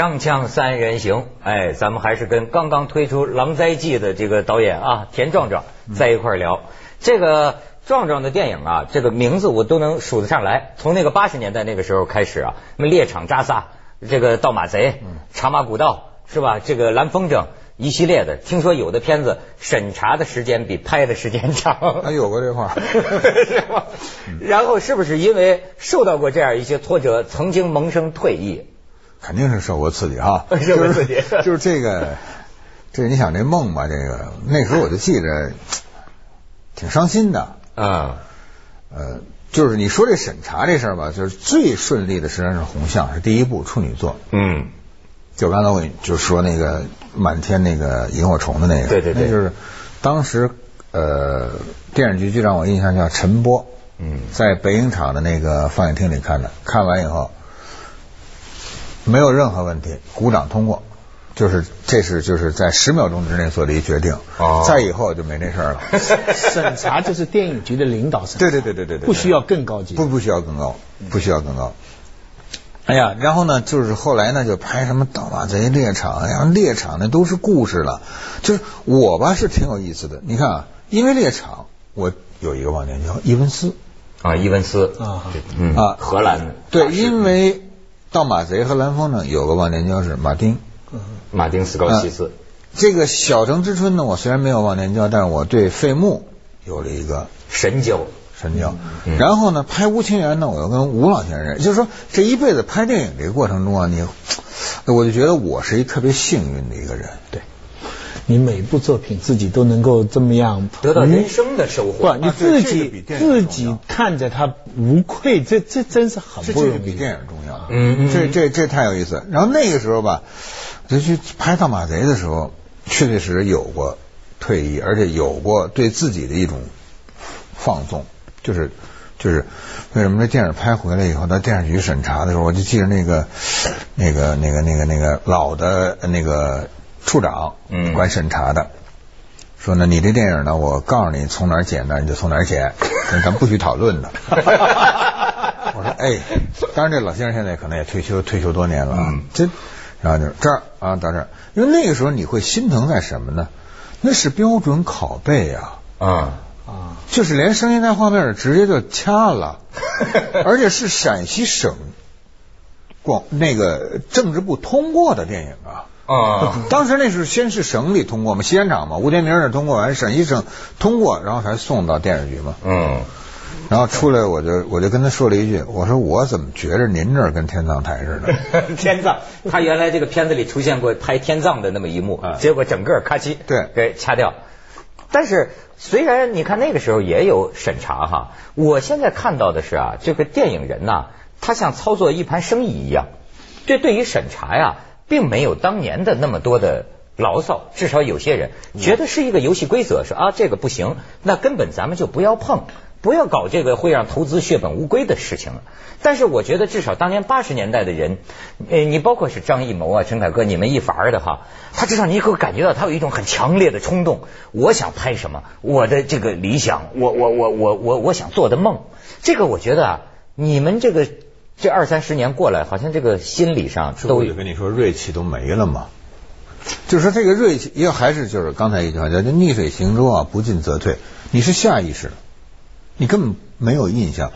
锵锵三人行，哎，咱们还是跟刚刚推出《狼灾记》的这个导演啊田壮壮在一块儿聊。这个壮壮的电影啊，这个名字我都能数得上来。从那个八十年代那个时候开始啊，什么猎场扎萨，这个盗马贼，茶马古道是吧？这个蓝风筝一系列的，听说有的片子审查的时间比拍的时间长。他有过这话，是吧？然后是不是因为受到过这样一些挫折，曾经萌生退役？肯定是受过刺激哈，受过刺激，就是这个，这你想这梦吧，这个那时候我就记着，挺伤心的。啊。呃，就是你说这审查这事儿吧，就是最顺利的实际上是红象，是第一部处女作。嗯，就刚才我就说那个满天那个萤火虫的那个，对对对，那就是当时呃电视剧就让我印象叫陈波，嗯，在北影厂的那个放映厅里看的，看完以后。没有任何问题，鼓掌通过，就是这是就是在十秒钟之内做的一决定，再以后就没这事儿了。审查就是电影局的领导审，对对对对对对，不需要更高级，不不需要更高，不需要更高。哎呀，然后呢，就是后来呢，就拍什么盗马贼猎场，哎呀，猎场那都是故事了。就是我吧是挺有意思的，你看啊，因为猎场，我有一个忘年交伊文斯。啊，伊文斯。啊，嗯啊，荷兰的对，因为。盗马贼和蓝风筝有个忘年交是马丁，马丁斯高西斯。这个小城之春呢，我虽然没有忘年交，但是我对费穆有了一个神交，神交。然后呢，拍吴清源呢，我又跟吴老先生，就是说这一辈子拍电影这个过程中啊，你，我就觉得我是一特别幸运的一个人。对。你每部作品自己都能够这么样得到人生的收获，不，你自己自己看着他无愧，这这真是很不容易。比电影重要。嗯嗯，这这这太有意思。然后那个时候吧，就去拍《盗马贼》的时候，确确实实有过退役，而且有过对自己的一种放纵，就是就是为什么这电影拍回来以后，到电视局审查的时候，我就记得那个那个那个那个那个老的那个。处长，嗯，管审查的，说呢，你这电影呢，我告诉你从哪儿剪呢，你就从哪儿剪，咱不许讨论的。我说，哎，当然这老先生现在可能也退休，退休多年了，嗯。这，然后就这儿啊，到这儿，因为那个时候你会心疼在什么呢？那是标准拷贝啊，啊。啊，就是连声音带画面直接就掐了，而且是陕西省广那个政治部通过的电影啊。啊，当时那是先是省里通过嘛，西安厂嘛，吴天明那通过完，陕西省通过，然后才送到电视局嘛。嗯，然后出来我就我就跟他说了一句，我说我怎么觉着您这儿跟天葬台似的？天葬，他原来这个片子里出现过拍天葬的那么一幕，结果整个咔叽对给掐掉。但是虽然你看那个时候也有审查哈，我现在看到的是啊，这个电影人呐，他像操作一盘生意一样，这对于审查呀。并没有当年的那么多的牢骚，至少有些人觉得是一个游戏规则，说啊这个不行，那根本咱们就不要碰，不要搞这个会让投资血本无归的事情了。但是我觉得至少当年八十年代的人，呃，你包括是张艺谋啊、陈凯歌，你们一伐的哈，他至少你会感觉到他有一种很强烈的冲动，我想拍什么，我的这个理想，我我我我我我想做的梦，这个我觉得啊，你们这个。这二三十年过来，好像这个心理上都有跟你说锐气都没了嘛。就是说这个锐气，也还是就是刚才一句话叫“逆水行舟啊，不进则退”。你是下意识的，你根本没有印象。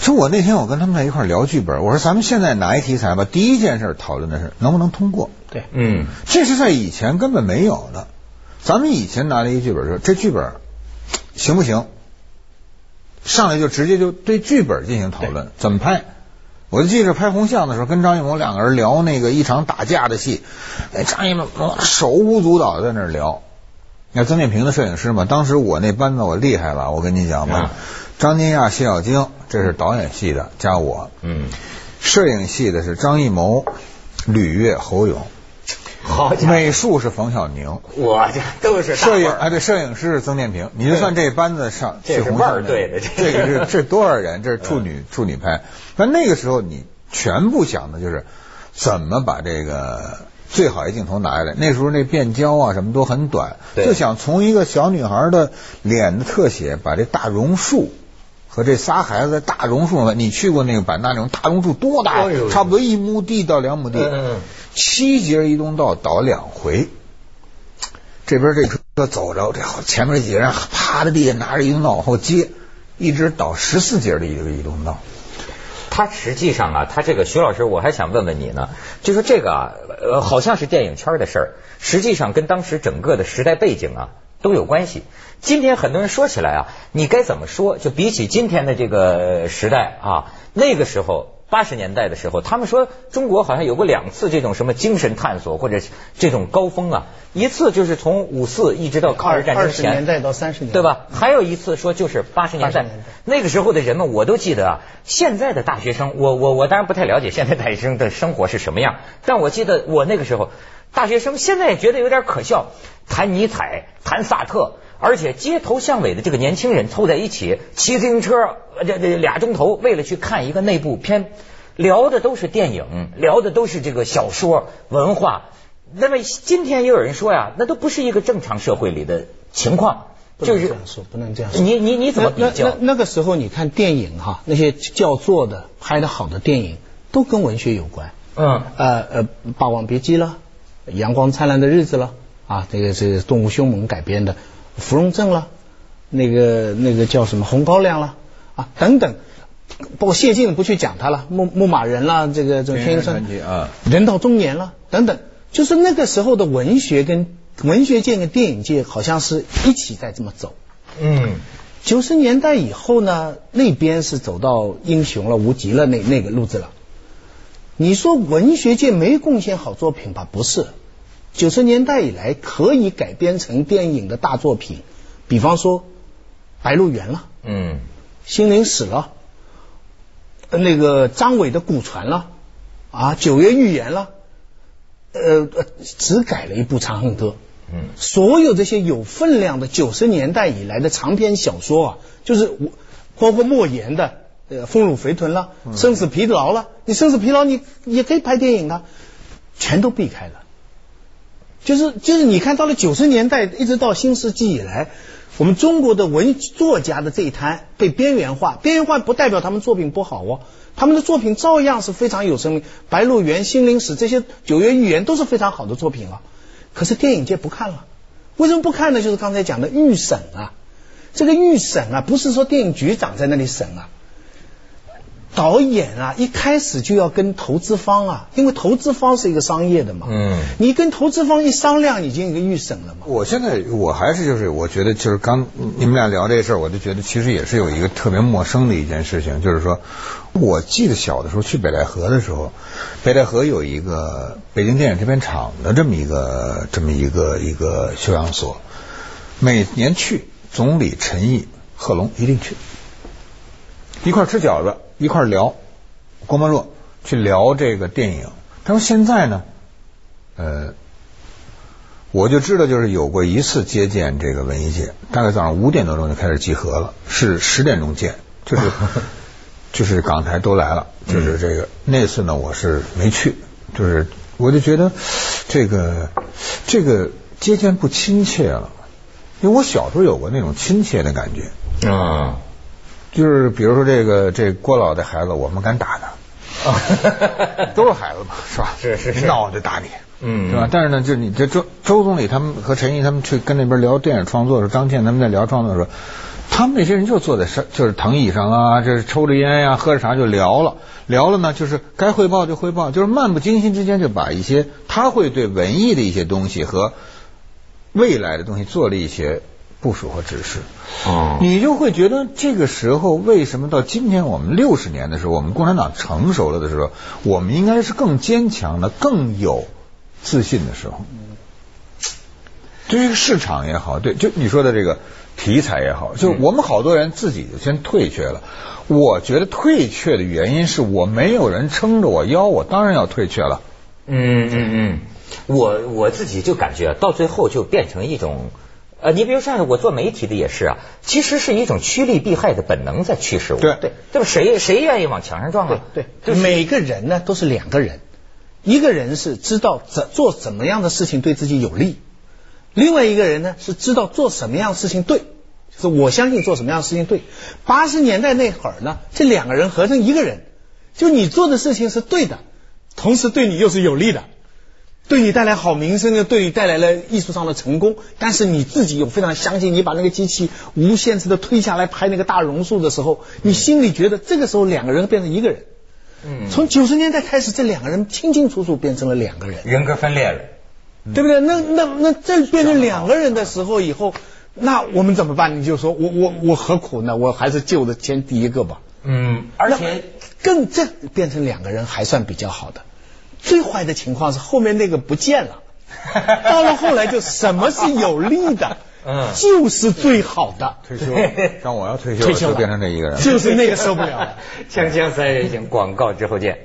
就我那天我跟他们在一块聊剧本，我说咱们现在拿一题材吧，第一件事讨论的是能不能通过。对，嗯，这是在以前根本没有的。咱们以前拿了一剧本说这剧本行不行，上来就直接就对剧本进行讨论，怎么拍。我就记着拍红象的时候，跟张艺谋两个人聊那个一场打架的戏，哎，张艺谋手舞足蹈在那聊。那曾建平的摄影师嘛，当时我那班子我厉害了，我跟你讲吧，张金亚、谢小晶，这是导演系的，加我，嗯，摄影系的是张艺谋、吕越、侯勇。好，美术是冯小宁，我这都是摄影啊，对，摄影师是曾建平，你就算这班子上，这是腕儿队的，这个是 这多少人？这是处女处女拍，那那个时候你全部想的就是怎么把这个最好一镜头拿下来。那时候那变焦啊什么都很短，就想从一个小女孩的脸的特写，把这大榕树。和这仨孩子在大榕树上，你去过那个版纳那种大榕树多大？哎差不多一亩地到两亩地，七节移动道倒两回。这边这车走着，这好前面几个人趴在地下拿着移动道往后接，一直倒十四节的一个移动道。他实际上啊，他这个徐老师，我还想问问你呢，就说这个啊，呃，好像是电影圈的事儿，实际上跟当时整个的时代背景啊都有关系。今天很多人说起来啊，你该怎么说？就比起今天的这个时代啊，那个时候。八十年代的时候，他们说中国好像有过两次这种什么精神探索或者这种高峰啊，一次就是从五四一直到抗日战争二十前，年代到三十年代对吧？还有一次说就是八十年代年代那个时候的人们，我都记得啊。现在的大学生，我我我当然不太了解现在大学生的生活是什么样，但我记得我那个时候，大学生现在也觉得有点可笑，谈尼采，谈萨特。而且街头巷尾的这个年轻人凑在一起，骑自行车，呃这这俩钟头，为了去看一个内部片，聊的都是电影，聊的都是这个小说文化。那么今天也有人说呀，那都不是一个正常社会里的情况，不就是能这样说，不能这样说。你你你怎么比较？那那个时候，你看电影哈，那些叫座的、拍的好的电影，都跟文学有关。嗯呃呃，《霸王别姬》了，《阳光灿烂的日子》了，啊，这个是动物凶猛改编的《芙蓉镇》了，那个那个叫什么《红高粱》了，啊等等，包括谢晋不去讲他了，牧牧马人啦，这个这个天天生啊，人到中年了等等，就是那个时候的文学跟文学界跟电影界好像是一起在这么走。嗯。九十年代以后呢，那边是走到英雄了、无极了那那个路子了。你说文学界没贡献好作品吧？不是，九十年代以来可以改编成电影的大作品，比方说《白鹿原》了，嗯《心灵史》了，呃那个张伟的《古传》了，啊，《九月预言》了，呃呃，只改了一部《长恨歌》。嗯。所有这些有分量的九十年代以来的长篇小说啊，就是我包括莫言的呃《丰乳肥臀》了，《生死疲劳》了，你《生死疲劳》你也可以拍电影啊，全都避开了。就是就是你看到了九十年代一直到新世纪以来，我们中国的文作家的这一摊被边缘化，边缘化不代表他们作品不好哦，他们的作品照样是非常有生命，《白鹿原》《心灵史》这些《九月寓言》都是非常好的作品啊。可是电影界不看了，为什么不看呢？就是刚才讲的预审啊，这个预审啊，不是说电影局长在那里审啊，导演啊，一开始就要跟投资方啊，因为投资方是一个商业的嘛，嗯。你跟投资方一商量，已经有一个预审了嘛。我现在我还是就是我觉得就是刚你们俩聊这事儿，我就觉得其实也是有一个特别陌生的一件事情，就是说，我记得小的时候去北戴河的时候，北戴河有一个北京电影制片厂的这么一个这么一个一个修养所，每年去总理陈毅、贺龙一定去，一块儿吃饺子，一块聊，郭沫若去聊这个电影。他说现在呢，呃。我就知道，就是有过一次接见这个文艺界，大概早上五点多钟就开始集合了，是十点钟见，就是 就是港台都来了，就是这个那次呢，我是没去，就是我就觉得这个这个接见不亲切了，因为我小时候有过那种亲切的感觉，嗯就是比如说这个这郭老的孩子，我们敢打他，都是孩子嘛，是吧？是是是闹就打你。嗯是吧？但是呢，就是你这周周总理他们和陈毅他们去跟那边聊电影创作的时候，张倩他们在聊创作的时候，他们那些人就坐在上就是藤椅上啊，这是抽着烟呀、喝着茶就聊了，聊了呢，就是该汇报就汇报，就是漫不经心之间就把一些他会对文艺的一些东西和未来的东西做了一些部署和指示。哦你就会觉得这个时候为什么到今天我们六十年的时候，我们共产党成熟了的时候，我们应该是更坚强的、更有自信的时候。对这个市场也好，对，就你说的这个题材也好，就我们好多人自己就先退却了。我觉得退却的原因是我没有人撑着我腰，我当然要退却了。嗯嗯嗯，我我自己就感觉到最后就变成一种。呃，你比如像我做媒体的也是啊，其实是一种趋利避害的本能在驱使我。对对，这不？谁谁愿意往墙上撞啊？对就对，每个人呢都是两个人，一个人是知道怎做怎么样的事情对自己有利，另外一个人呢是知道做什么样的事情对，就是我相信做什么样的事情对。八十年代那会儿呢，这两个人合成一个人，就你做的事情是对的，同时对你又是有利的。对你带来好名声又，对你带来了艺术上的成功，但是你自己又非常相信，你把那个机器无限制的推下来拍那个大榕树的时候，你心里觉得这个时候两个人变成一个人。嗯，从九十年代开始，这两个人清清楚楚变成了两个人，人格分裂了，对不对？那那那这变成两个人的时候以后，那我们怎么办？你就说我我我何苦呢？我还是救的先第一个吧。嗯，而且更这变成两个人还算比较好的。最坏的情况是后面那个不见了，到了后来就什么是有利的，嗯就是最好的。退休，像我要退休，退休了就变成这一个人。就是那个受不了了。锵锵三人行，广告之后见。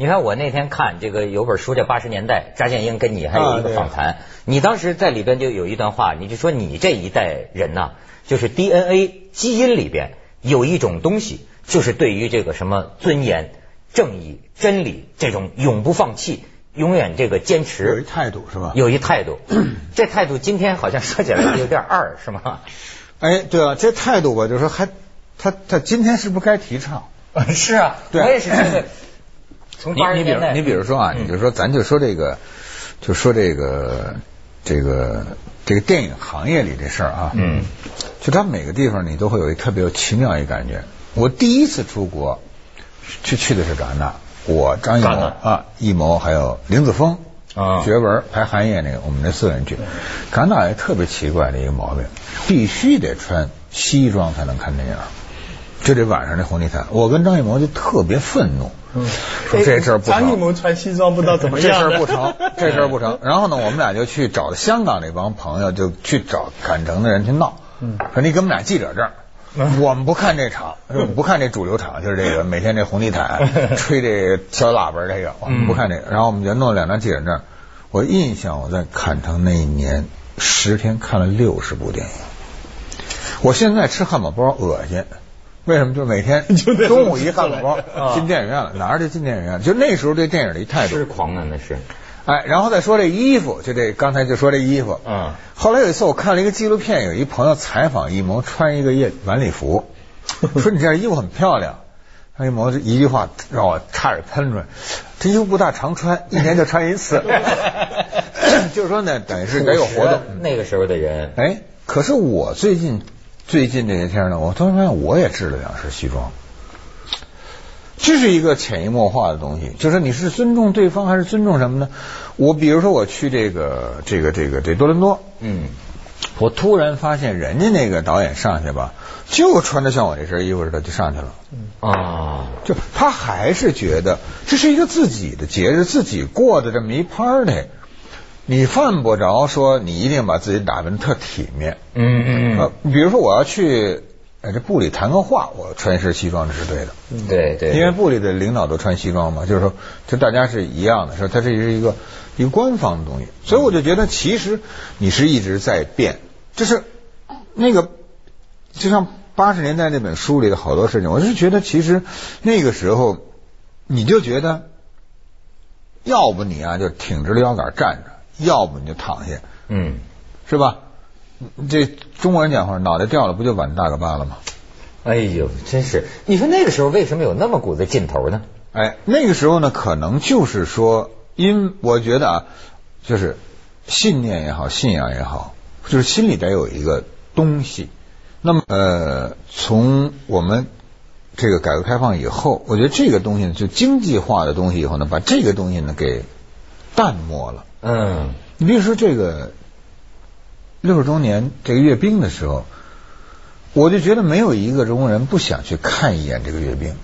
你看，我那天看这个有本书叫《八十年代》，扎建英跟你还有一个访谈，你当时在里边就有一段话，你就说你这一代人呐、就是 DNA 基因里边有一种东西，就是对于这个什么尊严、正义、真理这种永不放弃，永远这个坚持，有一态度是吧？有一态度，这态度今天好像说起来有点二，是吗？哎，对啊，这态度吧，就是说还他他今天是不是该提倡？是啊，对我也是觉得，从你八十年代，你比如你比如说啊，嗯你就说咱就说这个，就说这个这个这个电影行业里这事儿啊，嗯，就他每个地方你都会有一特别有奇妙一感觉。我第一次出国去去的是戛纳，我张艺谋啊，艺谋还有林子峰。啊学文排寒夜那个，我们那四个人去，戛纳有特别奇怪的一个毛病，必须得穿西装才能看电影，就这晚上那红地毯，我跟张艺谋就特别愤怒，说这事儿不成，张艺谋穿西装不知道怎么这样这事儿不成，这事儿不成。然后呢，我们俩就去找香港那帮朋友，就去找坎城的人去闹，嗯说你给我们俩记者证。我们不看这场，不看这主流场，就是这个每天这红地毯 吹这小喇叭这个，我们不看这个。然后我们就弄了两张记者证。我印象我在坎城那一年十天看了六十部电影。我现在吃汉堡包恶心，为什么？就是每天 就中午一汉堡 啊包进电影院了，哪儿就进电影院。就那时候对电影的一态度是，狂啊，那是，哎，然后再说这衣服，就这刚才就说这衣服，嗯，后来有一次我看了一个纪录片，有一朋友采访艺谋穿一个夜晚礼服，说你这件衣服很漂亮。张艺谋这一句话让我差点喷出来，这衣服不大常穿，一年就穿一次。就是说呢，等于是得有活动。那个时候的人，哎，可是我最近最近这些天呢，我突然发现我也制了两身西装。这是一个潜移默化的东西，就是你是尊重对方还是尊重什么呢？我比如说我去这个这个这个这多伦多，嗯，我突然发现人家那个导演上去吧，就穿着像我这身衣服似的就上去了，啊，就他还是觉得这是一个自己的节日，自己过的这么一 party，你犯不着说你一定把自己打扮的特体面，嗯嗯呃，比如说我要去呃这部里谈个话，我穿一身西装这是对的。嗯，对对，因为部里的领导都穿西装嘛，就是说，就大家是一样的，说它这是一个一个官方的东西，所以我就觉得其实你是一直在变，就是那个就像八十年代那本书里的好多事情，我是觉得其实那个时候你就觉得，要不你啊就挺直了腰杆站着，要不你就躺下，嗯，是吧？这中国人讲话，脑袋掉了不就碗大个疤了吗？哎呦，真是，你说那个时候为什么有那么股子劲头呢？哎，那个时候呢，可能就是说，因我觉得啊，就是信念也好，信仰也好，就是心里得有一个东西。那么，呃，从我们这个改革开放以后，我觉得这个东西呢，就经济化的东西以后呢，把这个东西呢给淡漠了。嗯，你比如说这个六十周年这个阅兵的时候，我就觉得没有一个中国人不想去看一眼这个阅兵。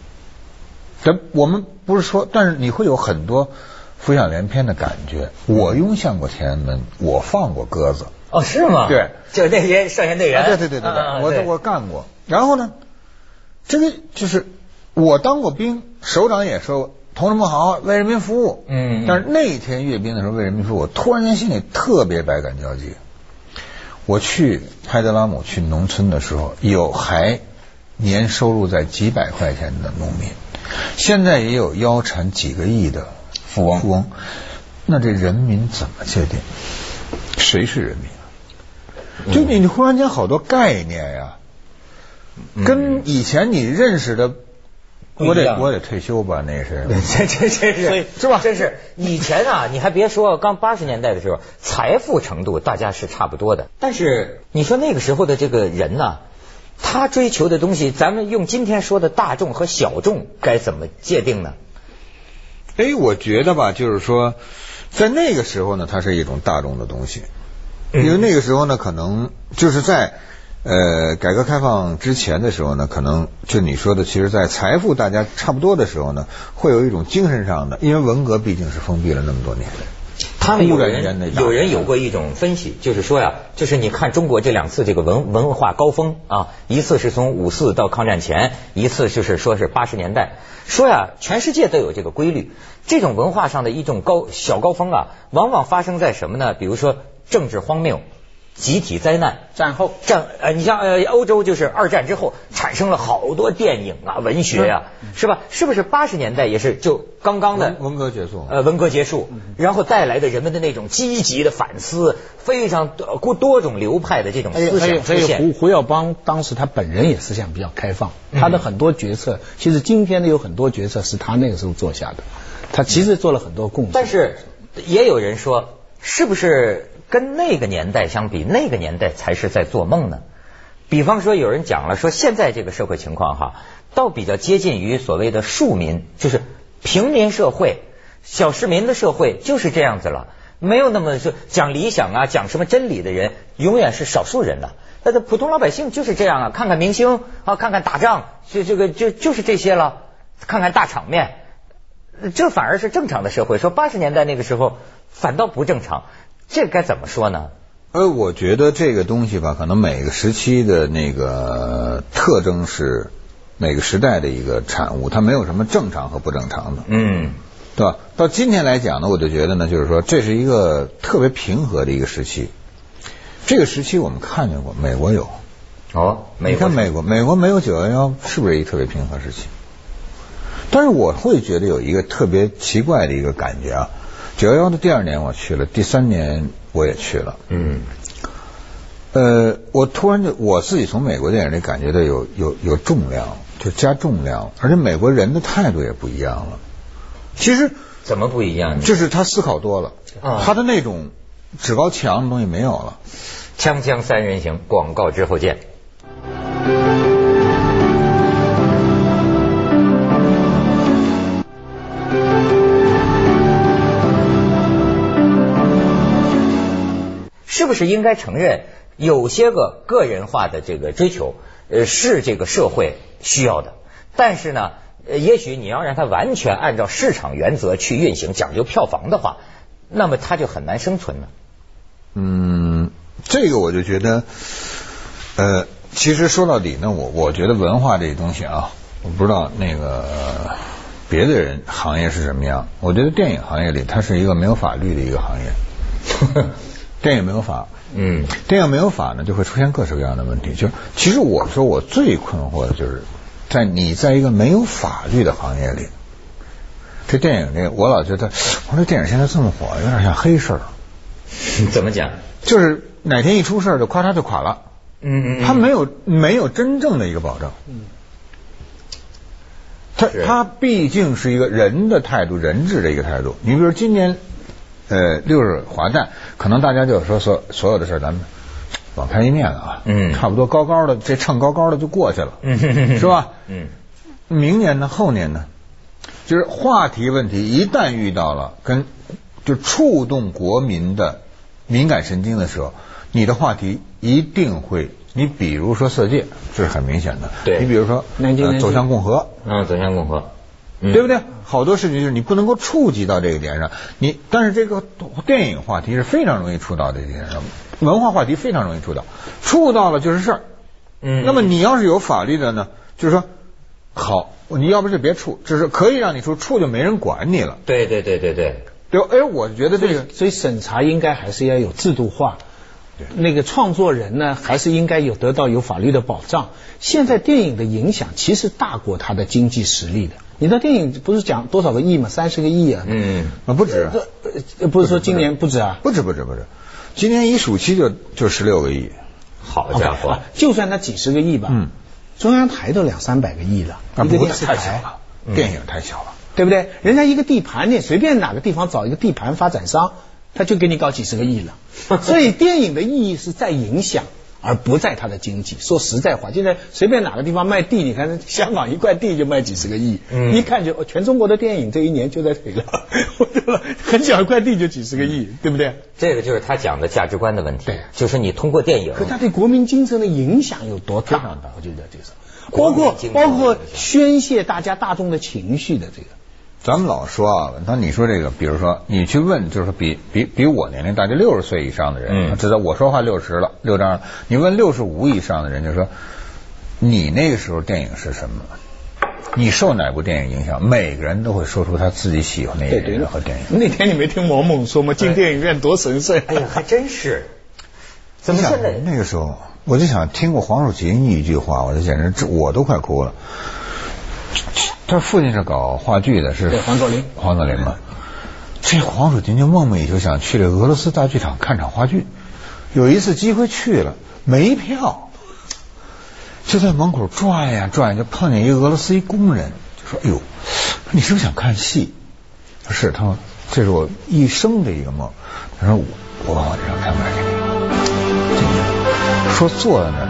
这我们不是说，但是你会有很多浮想联翩的感觉。我拥向过天安门，我放过鸽子，哦，是吗？对，就那些少先队员，啊对对对对对，啊对我我干过。然后呢，这个就是我当过兵，首长也说过同志们好，为人民服务。嗯嗯但是那一天阅兵的时候，为人民服务，我突然间心里特别百感交集。我去派德拉姆去农村的时候，有还年收入在几百块钱的农民，现在也有腰缠几个亿的富翁富翁，那这人民怎么界定？谁是人民啊？就你你忽然间好多概念呀，跟以前你认识的，我得我得退休吧，那是。这这这是是吧？真是以前啊，你还别说，刚八十年代的时候，财富程度大家是差不多的。但是你说那个时候的这个人呢，他追求的东西，咱们用今天说的大众和小众该怎么界定呢？哎，我觉得吧，就是说，在那个时候呢，它是一种大众的东西，嗯因为那个时候呢，可能就是在呃改革开放之前的时候呢，可能就你说的，其实，在财富大家差不多的时候呢，会有一种精神上的，因为文革毕竟是封闭了那么多年，他们有人有人有过一种分析，就是说呀，就是你看中国这两次这个文文化高峰啊，一次是从五四到抗战前，一次就是说是八十年代，说呀，全世界都有这个规律，这种文化上的一种高小高峰啊，往往发生在什么呢？比如说政治荒谬、集体灾难。战后战呃，你像呃欧洲就是二战之后产生了好多电影啊、文学呀、是吧？是不是八十年代也是就刚刚的文文革结束。呃，文革结束，然后带来的人们的那种积极的反思，非常多多种流派的这种思想出现。胡胡耀邦当时他本人也思想比较开放，他的很多决策，其实今天的有很多决策是他那个时候做下的，他其实做了很多贡献。但是也有人说，是不是跟那个年代相比，那个年代才是在做梦呢？比方说，有人讲了，说现在这个社会情况哈，倒比较接近于所谓的庶民，就是平民社会、小市民的社会，就是这样子了。没有那么说讲理想啊，讲什么真理的人，永远是少数人的、那的普通老百姓就是这样啊，看看明星啊，看看打仗，就这个就就是这些了，看看大场面，这反而是正常的社会。说八十年代那个时候反倒不正常，这该怎么说呢？呃，我觉得这个东西吧，可能每个时期的那个特征是每个时代的一个产物，它没有什么正常和不正常的，嗯对吧？到今天来讲呢，我就觉得呢，就是说这是一个特别平和的一个时期。这个时期我们看见过，美国有，哦，美你看美国，美国没有九幺幺，是不是一个特别平和时期？但是我会觉得有一个特别奇怪的一个感觉啊，九幺幺的第二年我去了，第三年我也去了。嗯呃，我突然就我自己从美国电影里感觉到有有有重量，就加重量，而且美国人的态度也不一样了。其实怎么不一样呢？就是他思考多了，啊他的那种趾高气扬的东西没有了。锵锵三人行，广告之后见。是不是应该承认，有些个个人化的这个追求，呃，是这个社会需要的，但是呢，也许你要让它完全按照市场原则去运行，讲究票房的话，那么它就很难生存了。嗯，这个我就觉得，呃，其实说到底呢，我我觉得文化这东西啊，我不知道那个别的人行业是什么样。我觉得电影行业里它是一个没有法律的一个行业，电影没有法，嗯电影没有法呢，就会出现各式各样的问题。就是其实我说我最困惑的就是，在你在一个没有法律的行业里，这电影这我老觉得，我说电影现在这么火，有点像黑事儿。怎么讲？就是哪天一出事儿就咔嚓就垮了，嗯嗯他没有没有真正的一个保证。他是他毕竟是一个人的态度、人治的一个态度。你比如今年呃六日华诞，可能大家就说所所有的事儿咱们网开一面了啊，嗯差不多高高的这秤高高的就过去了，嗯是吧？嗯明年呢，后年呢，就是话题问题一旦遇到了跟就触动国民的敏感神经的时候，你的话题一定会，你比如说色戒，这是很明显的。对你比如说、南京呃走向共和，嗯，走向共和，嗯对不对？好多事情就是你不能够触及到这个点上，你但是这个电影话题是非常容易触到这个点上，文化话题非常容易触到，触到了就是事儿。嗯那么你要是有法律的呢，就是说，好，你要不就别处，就是可以让你处，处就没人管你了。对对对对对，对，哎，我觉得这个所以审查应该还是要有制度化。那个创作人呢，还是应该有得到有法律的保障。现在电影的影响其实大过他的经济实力的。你的电影不是讲多少个亿吗？三十个亿啊！嗯，啊不止，这不是说今年不止啊？不止不止不止，今年一暑期就就十六个亿。好家伙啊，就算它几十个亿吧，嗯，中央台都两三百个亿了，啊不一个电视台，太小了，电影太小了。对不对？人家一个地盘，你随便哪个地方找一个地盘发展商，他就给你搞几十个亿了。所以电影的意义是在影响，而不在它的经济。说实在话，现在随便哪个地方卖地，你看 香港一块地就卖几十个亿，嗯一看就哦全中国的电影这一年就在赔了，对吧？很小一块地就几十个亿，对不对？这个就是他讲的价值观的问题对，就是你通过电影，可他对国民精神的影响有多大？我觉得这个是，包括包括宣泄大家大众的情绪的这个。咱们老说啊，那你说这个，比如说你去问，就是比比比我年龄大，就六十岁以上的人，嗯知道我说话六十了，六张了。你问六十五以上的人，就说你那个时候电影是什么？你受哪部电影影响？每个人都会说出他自己喜欢的演员和电影。那天你没听王猛说吗？进电影院多神圣！哎呀，还真是。怎么你想现在那个时候，我就想听过黄蜀芹一句话，我就简直我都快哭了。他父亲是搞话剧的，是对黄佐临黄佐临嘛。这黄蜀芹就梦寐以求想去这俄罗斯大剧场看场话剧，有一次机会去了，没票，就在门口转呀转，就碰见一个俄罗斯一工人，就说：“哎呦，你是不是想看戏？”他说是，他说这是我一生的一个梦。他说我我把我这张票卖给你。这个说坐在那儿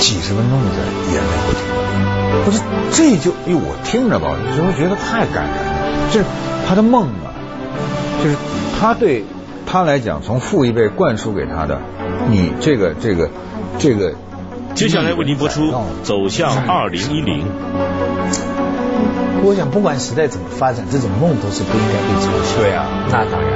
几十分钟的在眼泪不停地流。我说这就哎呦，我听着吧，我就会觉得太感人了。这是他的梦啊，就是他对他来讲，从父一辈灌输给他的，你这个这个这个。接下来为您播出《走向二零一零》。我想，不管时代怎么发展，这种梦都是不应该被遮羞。对啊，那当然。